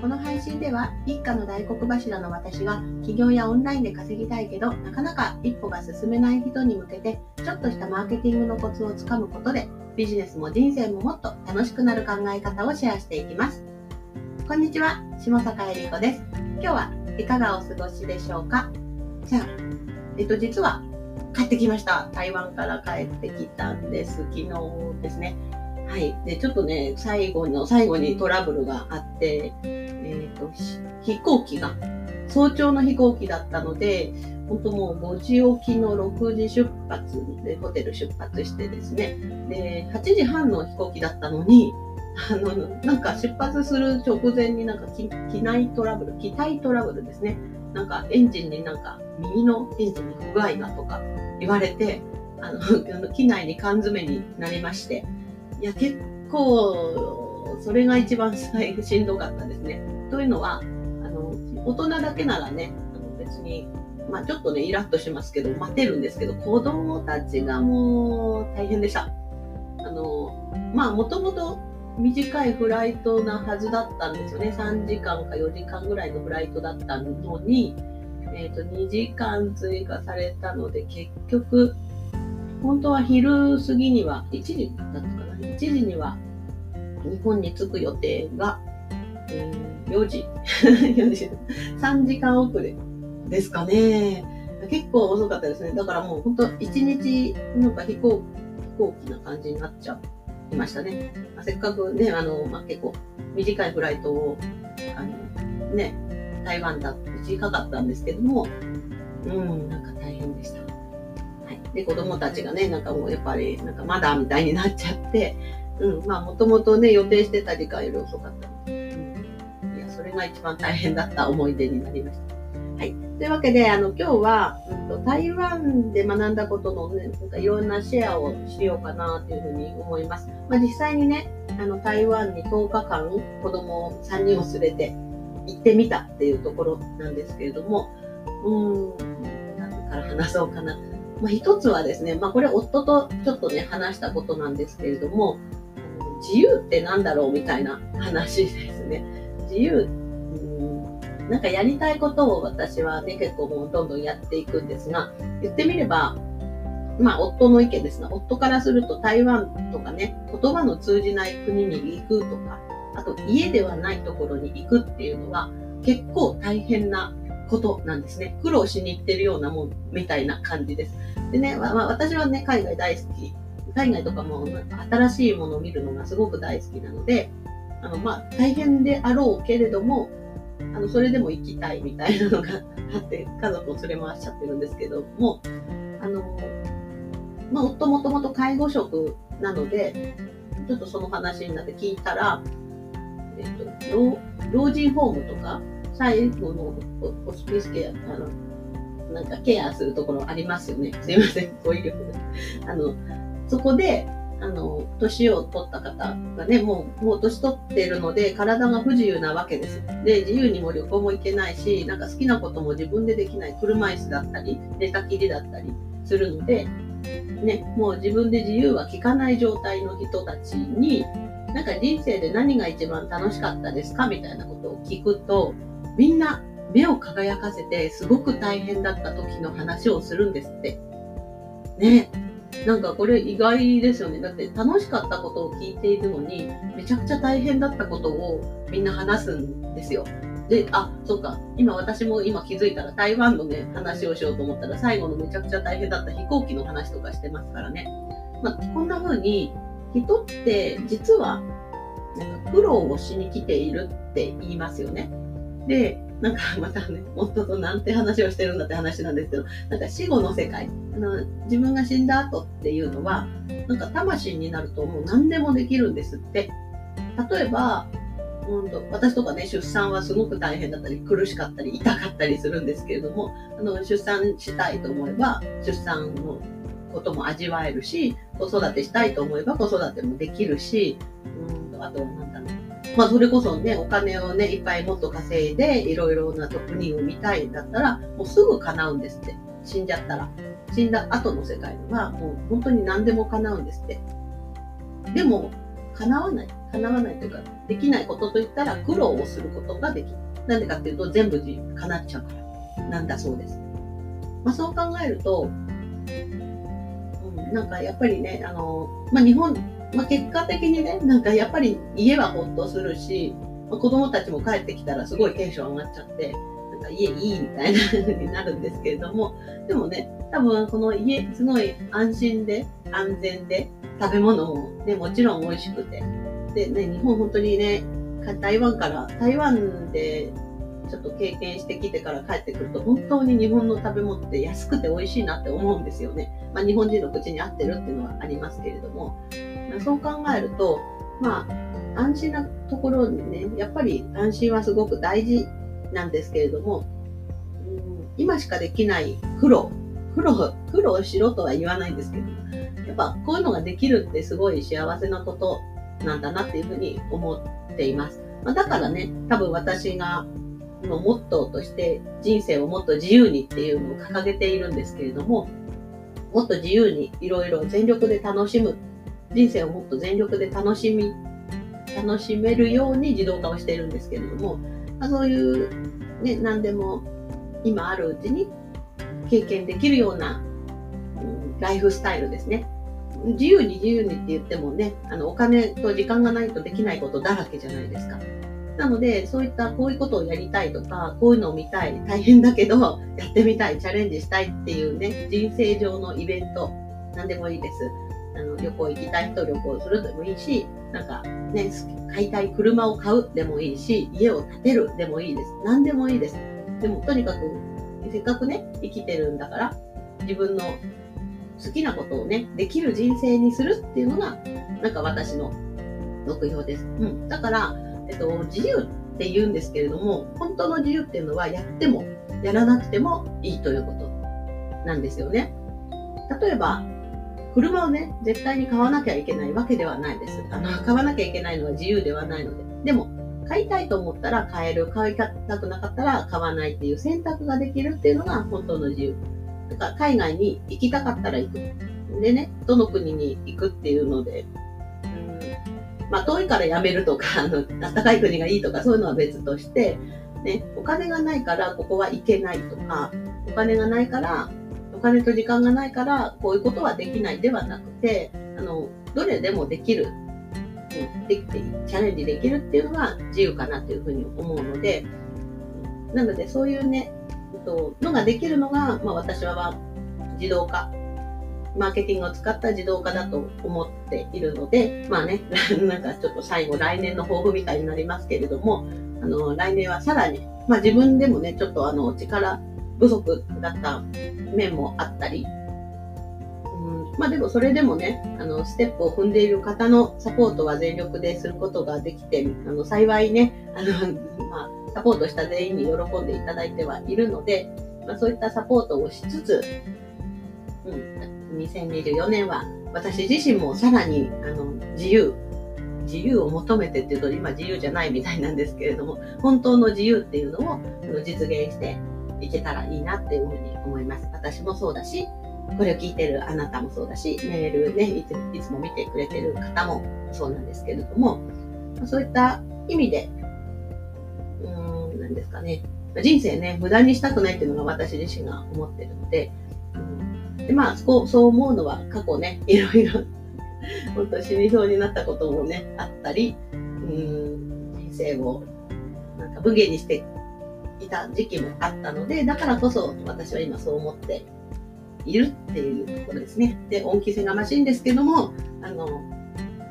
この配信では一家の大黒柱の私が起業やオンラインで稼ぎたいけどなかなか一歩が進めない人に向けてちょっとしたマーケティングのコツをつかむことでビジネスも人生ももっと楽しくなる考え方をシェアしていきます。こんにちは下坂恵理子です。今日はいかがお過ごしでしょうか？じゃあえっと実は帰ってきました。台湾から帰ってきたんです。昨日ですね。はい。で、ちょっとね、最後の、最後にトラブルがあって、えっ、ー、と、飛行機が、早朝の飛行機だったので、本当もう5時起きの6時出発でホテル出発してですね、で、8時半の飛行機だったのに、あの、なんか出発する直前になんか機内トラブル、機体トラブルですね。なんかエンジンになんか右のエンジンに不具合がとか言われて、あの、機内に缶詰になりまして、いや、結構、それが一番しんどかったですね。というのは、あの、大人だけならね、あの別に、まあちょっとね、イラッとしますけど、待てるんですけど、子供たちがもう大変でした。あの、まあもともと短いフライトなはずだったんですよね。3時間か4時間ぐらいのフライトだったのに、えっ、ー、と、2時間追加されたので、結局、本当は昼過ぎには、1時だったかな ?1 時には日本に着く予定が、えー、4時、4時、3時間遅れですかね。結構遅かったですね。だからもう本当1日なんか飛行飛行機な感じになっちゃいましたね。まあ、せっかくね、あの、まあ、結構短いフライトを、あの、ね、台湾だって短かったんですけども、うん、なんか大変でした。はいで、子供たちがね、なんかもうやっぱり、なんかまだみたいになっちゃって、うん、まあもともとね、予定してた時間より遅かった、が一番大変だった思い出になりました。はい。というわけで、あの、今日は、うんと、台湾で学んだことのね、なんかいろんなシェアをしようかなというふうに思います。まあ実際にね、あの、台湾に10日間子供3人を連れて行ってみたっていうところなんですけれども、うん、何から話そうかな。まあ、一つはですね、まあ、これ夫とちょっとね、話したことなんですけれども、自由って何だろうみたいな話ですね。自由、なんかやりたいことを私はね、結構もうどんどんやっていくんですが、言ってみれば、まあ、夫の意見ですが、夫からすると台湾とかね、言葉の通じない国に行くとか、あと家ではないところに行くっていうのは結構大変なことなんですね。苦労しに行ってるようなもんみたいな感じです。でね、まあ、私はね、海外大好き。海外とかも新しいものを見るのがすごく大好きなので、あの、まあ、大変であろうけれども、あの、それでも行きたいみたいなのがあって、家族を連れ回しちゃってるんですけども、あの、まあ、夫もともと介護職なので、ちょっとその話になって聞いたら、えっと、老老人ホームとか、最後のホスピスケア、あの、なんかケアするところありますよね。すいません、語彙力あの、そこで、あの、年を取った方がね、もう、もう年取ってるので、体が不自由なわけです。で、自由にも旅行も行けないし、なんか好きなことも自分でできない、車椅子だったり、寝たきりだったりするので、ね、もう自分で自由は効かない状態の人たちに、なんか人生で何が一番楽しかったですか？みたいなことを聞くと、みんな目を輝かせてすごく大変だった時の話をするんですって。ね。なんかこれ意外ですよね。だって楽しかったことを聞いているのに、めちゃくちゃ大変だったことをみんな話すんですよ。で、あ、そうか。今私も今気づいたら台湾のね、話をしようと思ったら最後のめちゃくちゃ大変だった飛行機の話とかしてますからね。まあ、こんな風に人って実はなんか苦労をしに来ているって言いますよね。で、なんかまたね、夫となんて話をしてるんだって話なんですけど、なんか死後の世界、あの自分が死んだ後っていうのは、なんか魂になるともう何でもできるんですって。例えば、うんと私とかね、出産はすごく大変だったり、苦しかったり、痛かったりするんですけれども、あの出産したいと思えば、出産のことも味わえるし、子育てしたいと思えば子育てもできるし、うんとあと、なんだろう、まあ、それこそね、お金をね、いっぱいもっと稼いで、いろいろな特任を見たいんだったら、もうすぐ叶うんですって。死んじゃったら。死んだ後の世界は、もう本当に何でも叶うんですって。でも、叶わない。叶わないというか、できないことといったら苦労をすることができる。なんでかっていうと、全部叶っちゃうから、なんだそうです。まあ、そう考えると、うん、なんかやっぱりね、あの、まあ、日本、まあ、結果的にね、なんかやっぱり家はほっとするし、まあ、子供たちも帰ってきたらすごいテンション上がっちゃって、なんか家いいみたいな風になるんですけれども、でもね、多分この家、すごい安心で、安全で、食べ物もね、もちろん美味しくて。でね、日本本当にね、台湾から、台湾でちょっと経験してきてから帰ってくると、本当に日本の食べ物って安くて美味しいなって思うんですよね。まあ、日本人の口に合ってるっていうのはありますけれども、そう考えると、まあ、安心なところにね、やっぱり安心はすごく大事なんですけれども、うん、今しかできない苦労、苦労、苦労しろとは言わないんですけど、やっぱこういうのができるってすごい幸せなことなんだなっていうふうに思っています。まあ、だからね、多分私がのモットーとして人生をもっと自由にっていうのを掲げているんですけれども、もっと自由にいろいろ全力で楽しむ、人生をもっと全力で楽しみ、楽しめるように自動化をしているんですけれども、まあ、そういう、ね、何でも今あるうちに経験できるような、うん、ライフスタイルですね。自由に自由にって言ってもね、あのお金と時間がないとできないことだらけじゃないですか。なので、そういったこういうことをやりたいとか、こういうのを見たい、大変だけど、やってみたい、チャレンジしたいっていうね、人生上のイベント、何でもいいです。あの旅行行きたい人旅行するでもいいし、なんかね、買いたい車を買うでもいいし、家を建てるでもいいです。何でもいいです。でも、とにかく、せっかくね、生きてるんだから、自分の好きなことをね、できる人生にするっていうのが、なんか私の目標です。うん。だから、えっと、自由って言うんですけれども、本当の自由っていうのはやってもやらなくてもいいということなんですよね。例えば、車をね、絶対に買わなきゃいけないわけではないです。あの、買わなきゃいけないのは自由ではないので。でも、買いたいと思ったら買える、買いたくなかったら買わないっていう選択ができるっていうのが本当の自由。だから海外に行きたかったら行く。でね、どの国に行くっていうので、まあ、遠いからやめるとか、あの、暖かい国がいいとか、そういうのは別として、ね、お金がないからここは行けないとか、お金がないから、お金と時間がないから、こういうことはできないではなくて、あの、どれでもできる、できて、チャレンジできるっていうのが自由かなっていうふうに思うので、なので、そういうね、のができるのが、まあ、私は自動化マーケティングを使った自動化だと思っているので、まあね、なんかちょっと最後来年の抱負みたいになりますけれども、あの、来年はさらに、まあ自分でもね、ちょっとあの、力不足だった面もあったり、うん、まあでもそれでもね、あの、ステップを踏んでいる方のサポートは全力ですることができて、あの、幸いね、あの、まあ、サポートした全員に喜んでいただいてはいるので、まあ、そういったサポートをしつつ、うん、2024年は私自身もさらにあの自由自由を求めてっていうと今自由じゃないみたいなんですけれども本当の自由っていうのを実現していけたらいいなっていうふうに思います。私もそうだしこれを聞いてるあなたもそうだしメールねいついつも見てくれてる方もそうなんですけれどもそういった意味でうーん何ですかね。人生ね無駄にしたくないっていうのが私自身が思ってるのででまあそうそう思うのは過去ねいろいろ 本当死にそうになったこともねあったりうん人生をなんか無限にしてた時期もあったのでだからこそ私は今そう思っているっていうところですね。で恩着せがましいんですけどもあの、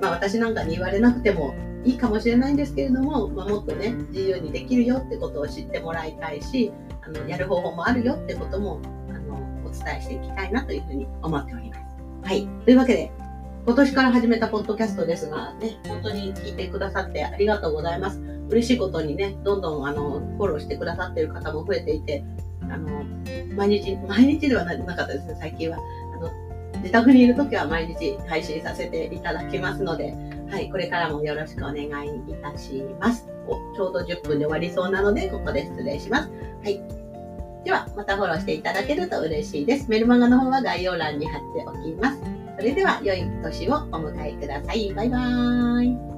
まあ、私なんかに言われなくてもいいかもしれないんですけれども、まあ、もっとね自由にできるよってことを知ってもらいたいしあのやる方法もあるよってこともあのお伝えしていきたいなというふうに思っております。はい。というわけで、今年から始めたポッドキャストですが、ね、本当に聞いてくださってありがとうございます。嬉しいことにね、どんどんあのフォローしてくださってる方も増えていて、あの毎日、毎日ではなかったですね、最近は。あの自宅にいるときは毎日配信させていただきますので、はい、これからもよろしくお願いいたします。おちょうど10分で終わりそうなので、ここで失礼します。はい。では、またフォローしていただけると嬉しいです。メルマガの方は概要欄に貼っておきます。それでは、良い年をお迎えください。バイバーイ。